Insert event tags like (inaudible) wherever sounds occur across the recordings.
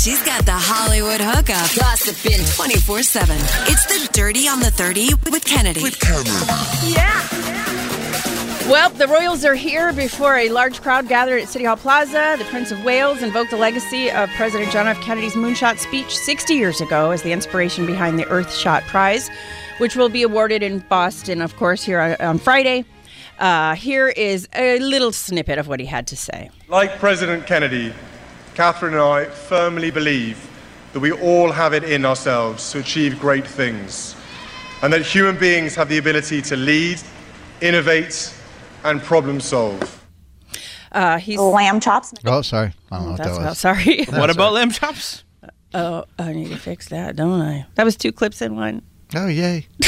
She's got the Hollywood hookup, gossiping 24 7. It's the Dirty on the 30 with Kennedy. With Kennedy. Yeah. Well, the Royals are here before a large crowd gathered at City Hall Plaza. The Prince of Wales invoked the legacy of President John F. Kennedy's moonshot speech 60 years ago as the inspiration behind the Earthshot Prize, which will be awarded in Boston, of course, here on, on Friday. Uh, here is a little snippet of what he had to say. Like President Kennedy, Catherine and I firmly believe that we all have it in ourselves to achieve great things, and that human beings have the ability to lead, innovate, and problem solve. Uh, he's lamb chops. Oh, sorry. I don't know what that's that about was. sorry. (laughs) What about lamb chops? oh, I need to fix that, don't I? That was two clips in one. Oh, yay. (laughs)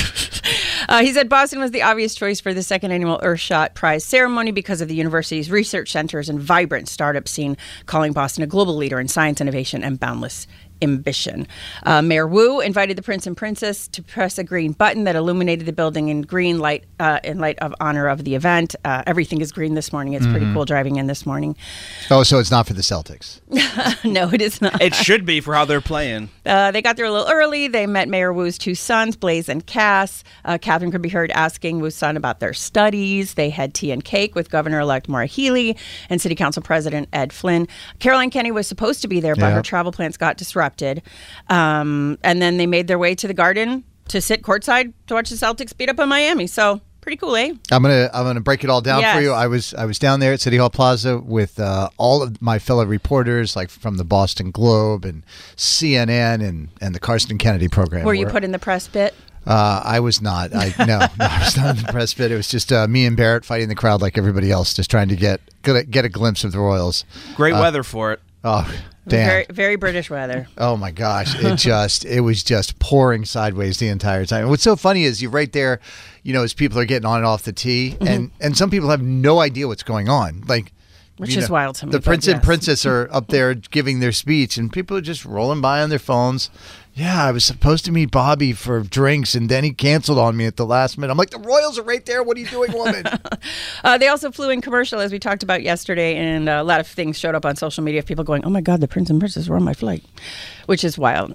Uh, he said Boston was the obvious choice for the second annual Earthshot Prize ceremony because of the university's research centers and vibrant startup scene, calling Boston a global leader in science innovation and boundless ambition. Uh, Mayor Wu invited the prince and princess to press a green button that illuminated the building in green light uh, in light of honor of the event. Uh, everything is green this morning. It's pretty cool driving in this morning. Oh, so it's not for the Celtics. (laughs) no, it is not. It should be for how they're playing. Uh, they got there a little early. They met Mayor Wu's two sons, Blaze and Cass. Uh, Catherine could be heard asking Wu's son about their studies. They had tea and cake with Governor elect Maura Healey and City Council President Ed Flynn. Caroline Kennedy was supposed to be there, but Yeah. her travel plans got disrupted. Um, and then they made their way to the garden to sit courtside to watch the Celtics beat up on Miami. So pretty cool, eh? I'm gonna I'm gonna break it all down Yes. for you. I was I was down there at City Hall Plaza with uh, all of my fellow reporters, like from the Boston Globe and CNN and and the Karson Kennedy program. Were you where- put in the press pit? Uh, I was not. I (laughs) no, no, I was not in the press pit. It was just uh, me and Barrett fighting the crowd like everybody else, just trying to get get a, get a glimpse of the Royals. Great weather for it. Oh, damn! Very, very British weather. Oh my gosh! It (laughs) just it was just pouring sideways the entire time. And what's so funny is you're right there, you know, as people are getting on and off the tee, Mm-hmm. and and some people have no idea what's going on, like. Which you is wild to me, The prince and princess are up (laughs) there giving their speech, and people are just rolling by on their phones. Yeah, I was supposed to meet Bobby for drinks, and then he canceled on me at the last minute. I'm like, the Royals are right there. What are you doing, woman? (laughs) Uh, they also flew in commercial, as we talked about yesterday, and a lot of things showed up on social media of people going, "Oh my God, the prince and princess were on my flight," which is wild.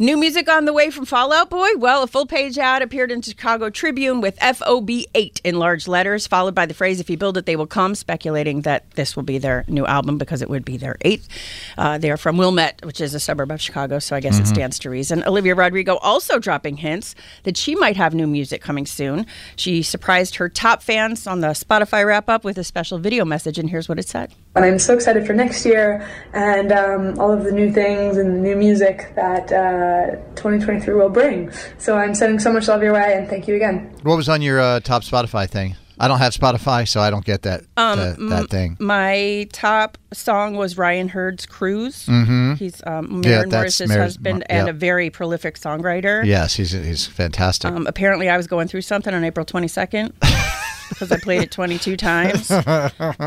New music on the way from Fall Out Boy. Well, a full page ad appeared in Chicago Tribune with FOB eight in large letters, followed by the phrase "If you build it, they will come," speculating that this will be their new album because it would be their eighth. Uh, they are from Wilmette, which is a suburb of Chicago, so I guess it stands to reason. Olivia Rodrigo also dropping hints that she might have new music coming soon. She surprised her top fans on the Spotify wrap up with a special video message, and here's what it said. And I'm so excited for next year and um, all of the new things and the new music that uh, 2023 will bring. So I'm sending so much love your way and thank you again. what was on your uh, top Spotify thing? I don't have Spotify, so I don't get that Um, that, that thing. My top song was Ryan Hurd's Cruise. Mm-hmm. He's um, Maren that's Morris's Mary's- husband Mar- and a very prolific songwriter. Yes, he's he's fantastic. Um, apparently, I was going through something on April 22nd (laughs) because I played it 22 times. Um, (laughs)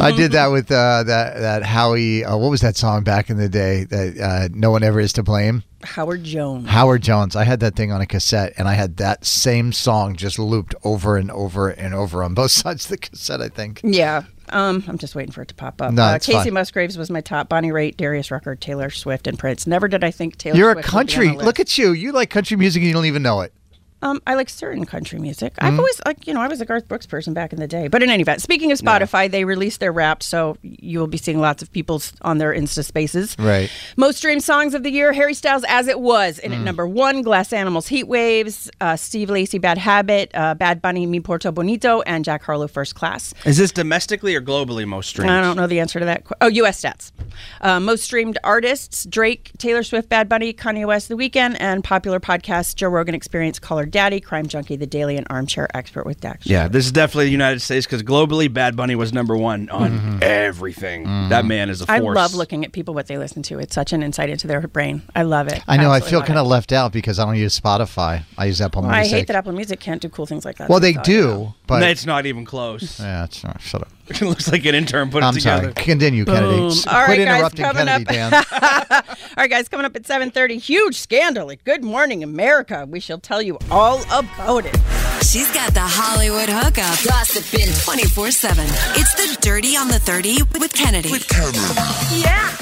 I did that with uh, that that Howie. Uh, what was that song back in the day? That uh, no one ever is to blame. Howard Jones. Howard Jones. I had that thing on a cassette, and I had that same song just looped over and over and over on both (laughs) sides of the cassette. I think. Yeah. Um, I'm just waiting for it to pop up. No, uh, Kacey fine. Musgraves was my top. Bonnie Raitt, Darius Rucker, Taylor Swift, and Prince. Never did I think Taylor You're a Swift be country. Look at you. You like country music, and you don't even know it. Um, I like certain country music. Mm-hmm. I've always like you know I was a Garth Brooks person back in the day. But in any event, speaking of Spotify, they released their Wrapped, so you will be seeing lots of people on their Insta Spaces. Right. Most streamed songs of the year: Harry Styles, "As It Was," Mm. in at number one. Glass Animals, "Heat Waves," uh, Steve Lacy, "Bad Habit," uh, Bad Bunny, "Mi Porto Bonito," and Jack Harlow, "First Class." Is this domestically or globally most streamed? I don't know the answer to that. Oh, U.S. stats. Uh, most streamed artists: Drake, Taylor Swift, Bad Bunny, Kanye West, The Weeknd, and popular podcast Joe Rogan Experience, Call Her Daddy, Crime Junkie, The Daily, and Armchair Expert with Dax. Yeah, this is definitely the United States because globally, Bad Bunny was number one on mm-hmm. everything. Mm-hmm. That man is a I force. I love looking at people what they listen to. It's such an insight into their brain. I love it. I know. I Absolutely feel kind of left out because I don't use Spotify. I use Apple Well, I hate that Apple Music can't do cool things like that. Well, they That's all I know. do, but it's not even close. yeah, it's not. Shut up. It (laughs) looks like an intern put I'm it together. sorry. Continue, Kennedy. Boom. S- All Quit guys, coming Kennedy, up- (laughs) All right, guys, coming up at 7:30, huge scandal at Good Morning America. We shall tell you all about it. She's got the Hollywood hookup, gossiping 24 7. It's the Dirty on the 30 with Kennedy. With Kerma. Yeah.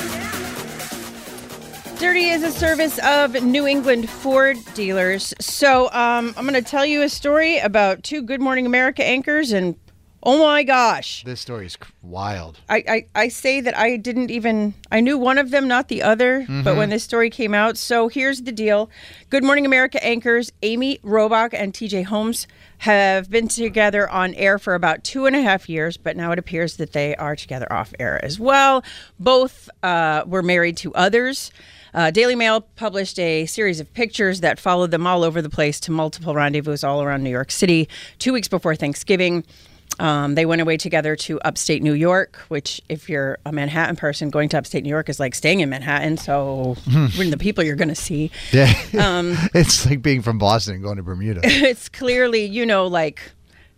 Dirty is a service of New England Ford dealers. So um, I'm going to tell you a story about two Good Morning America anchors, and oh my gosh. This story is wild. I, I, I say that I didn't even I knew one of them, not the other. But when this story came out, so here's the deal: Good Morning America anchors Amy Robach and T.J. Holmes have been together on air for about two and a half years, but now it appears that they are together off air as well. Both uh, were married to others. Uh, Daily Mail published a series of pictures that followed them all over the place to multiple rendezvous all around New York City two weeks before Thanksgiving. Um, they went away together to upstate New York, which, if you're a Manhattan person, going to upstate New York is like staying in Manhattan. So, when the people you're going to see, Yeah. (laughs) Um, (laughs) it's like being from Boston and going to Bermuda. (laughs) it's clearly, you know, like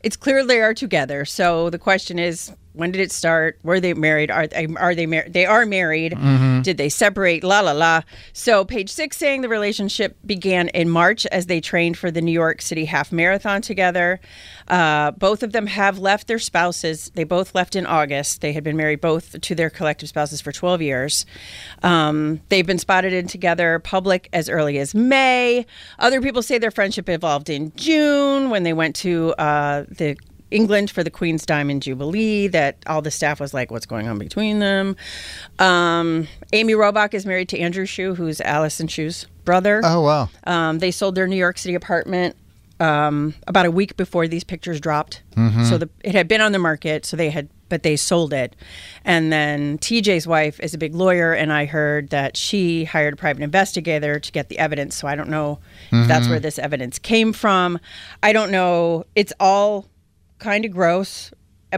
it's clear they are together. So the question is, when did it start? Were they married? Are they are they married? They are married. Did they separate? La la la. So page six saying the relationship began in March as they trained for the New York City Half Marathon together. Uh, both of them have left their spouses. They both left in August. They had been married both to their collective spouses for 12 years. Um, they've been spotted in together public as early as May. Other people say their friendship evolved in June when they went to uh, the England for the Queen's Diamond Jubilee. That all the staff was like, "What's going on between them?" Um, Amy Robach is married to Andrew Shue, who's Allison Shue's brother. Oh wow. Um, they sold their New York City apartment um, about a week before these pictures dropped. So the, it had been on the market, so they had, but they sold it. And then TJ's wife is a big lawyer, and I heard that she hired a private investigator to get the evidence. So I don't know if that's where this evidence came from. I don't know. It's all kind of gross,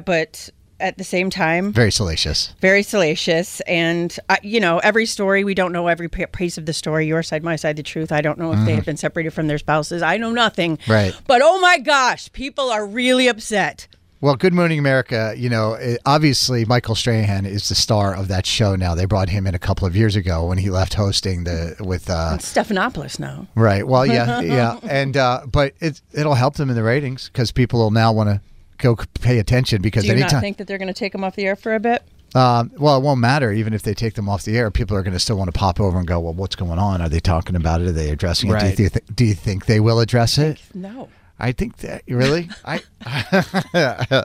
but at the same time, Very salacious. very salacious and uh, you know every story we don't know every piece of the story your side my side the truth i don't know if they have been separated from their spouses i know nothing Right. but oh my gosh people are really upset Well, Good Morning America, you know, obviously Michael Strahan is the star of that show now. They brought him in a couple of years ago when he left hosting the with uh stephanopoulos now right. Well, yeah, (laughs) yeah. And uh but it it'll help them in the ratings cuz people will now want to go pay attention because do you anytime not think that they're going to take them off the air for a bit Um, well, it won't matter even if they take them off the air. People are going to still want to pop over and go, "Well, what's going on? Are they talking about it? Are they addressing it? Right. Do, you th- do you think they will address it?" no I think that really, (laughs) I, I,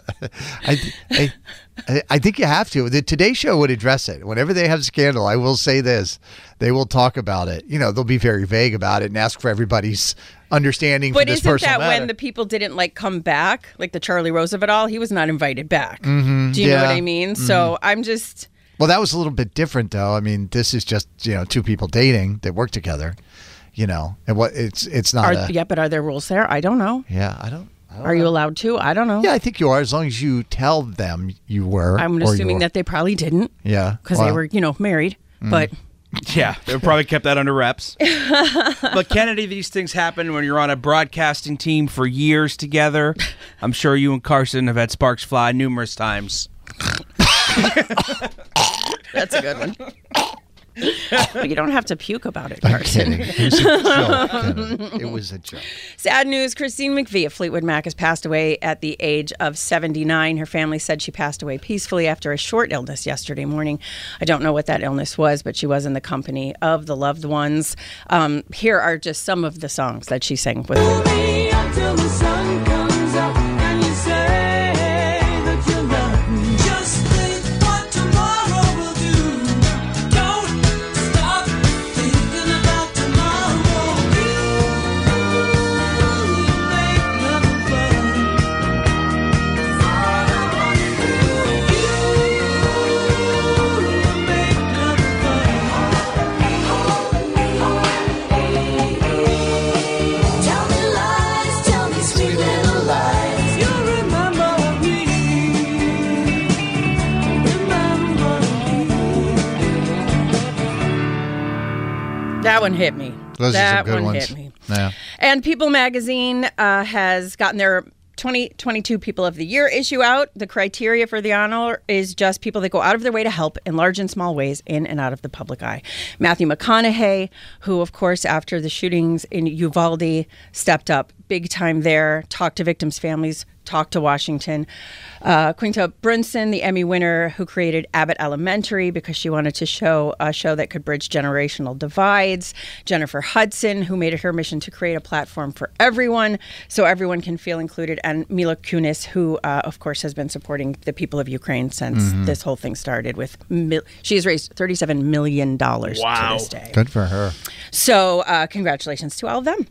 I, I think you have to. The Today Show would address it whenever they have a scandal. I will say this: they will talk about it. You know, they'll be very vague about it and ask for everybody's understanding. but isn't that matter. when the people didn't like come back like the charlie rose of it all he was not invited back mm-hmm. do you know what i mean so i'm just Well, that was a little bit different, though. I mean, this is just you know two people dating that work together. You know, and what it's it's not. are, a, yeah but are there rules there i don't know yeah, I don't. I don't are you allowed to i don't know Yeah, I think you are as long as you tell them you were. i'm assuming were. that they probably didn't Yeah, because they were, you know, married. Mm. But (laughs) Yeah, they probably kept that under wraps. (laughs) but Kennedy, these things happen when you're on a broadcasting team for years together. I'm sure you and Karson have had sparks fly numerous times. (laughs) that's a good one. But (laughs) you don't have to puke about it, I'm kidding. It was a (laughs) joke. Kennedy. It was a joke. Sad news Christine McVie of Fleetwood Mac has passed away at the age of 79. Her family said she passed away peacefully after a short illness yesterday morning. I don't know what that illness was, but she was in the company of the loved ones. Um, here are just some of the songs that she sang with. One hit me. Those that are some good one ones. hit me. Yeah. And People Magazine uh, has gotten their 2022 People of the Year issue out. The criteria for the honor is just people that go out of their way to help in large and small ways in and out of the public eye. Matthew McConaughey, who, of course, after the shootings in Uvalde, stepped up big time there, talked to victims' families, talked to Washington. Uh, Quinta Brunson, the Emmy winner, who created Abbott Elementary because she wanted to show a show that could bridge generational divides. Jennifer Hudson, who made it her mission to create a platform for everyone so everyone can feel included. And Mila Kunis, who, uh, of course, has been supporting the people of Ukraine since this whole thing started. With mil- She has raised $37 million Wow. to this day. Good for her. So, uh, congratulations to all of them.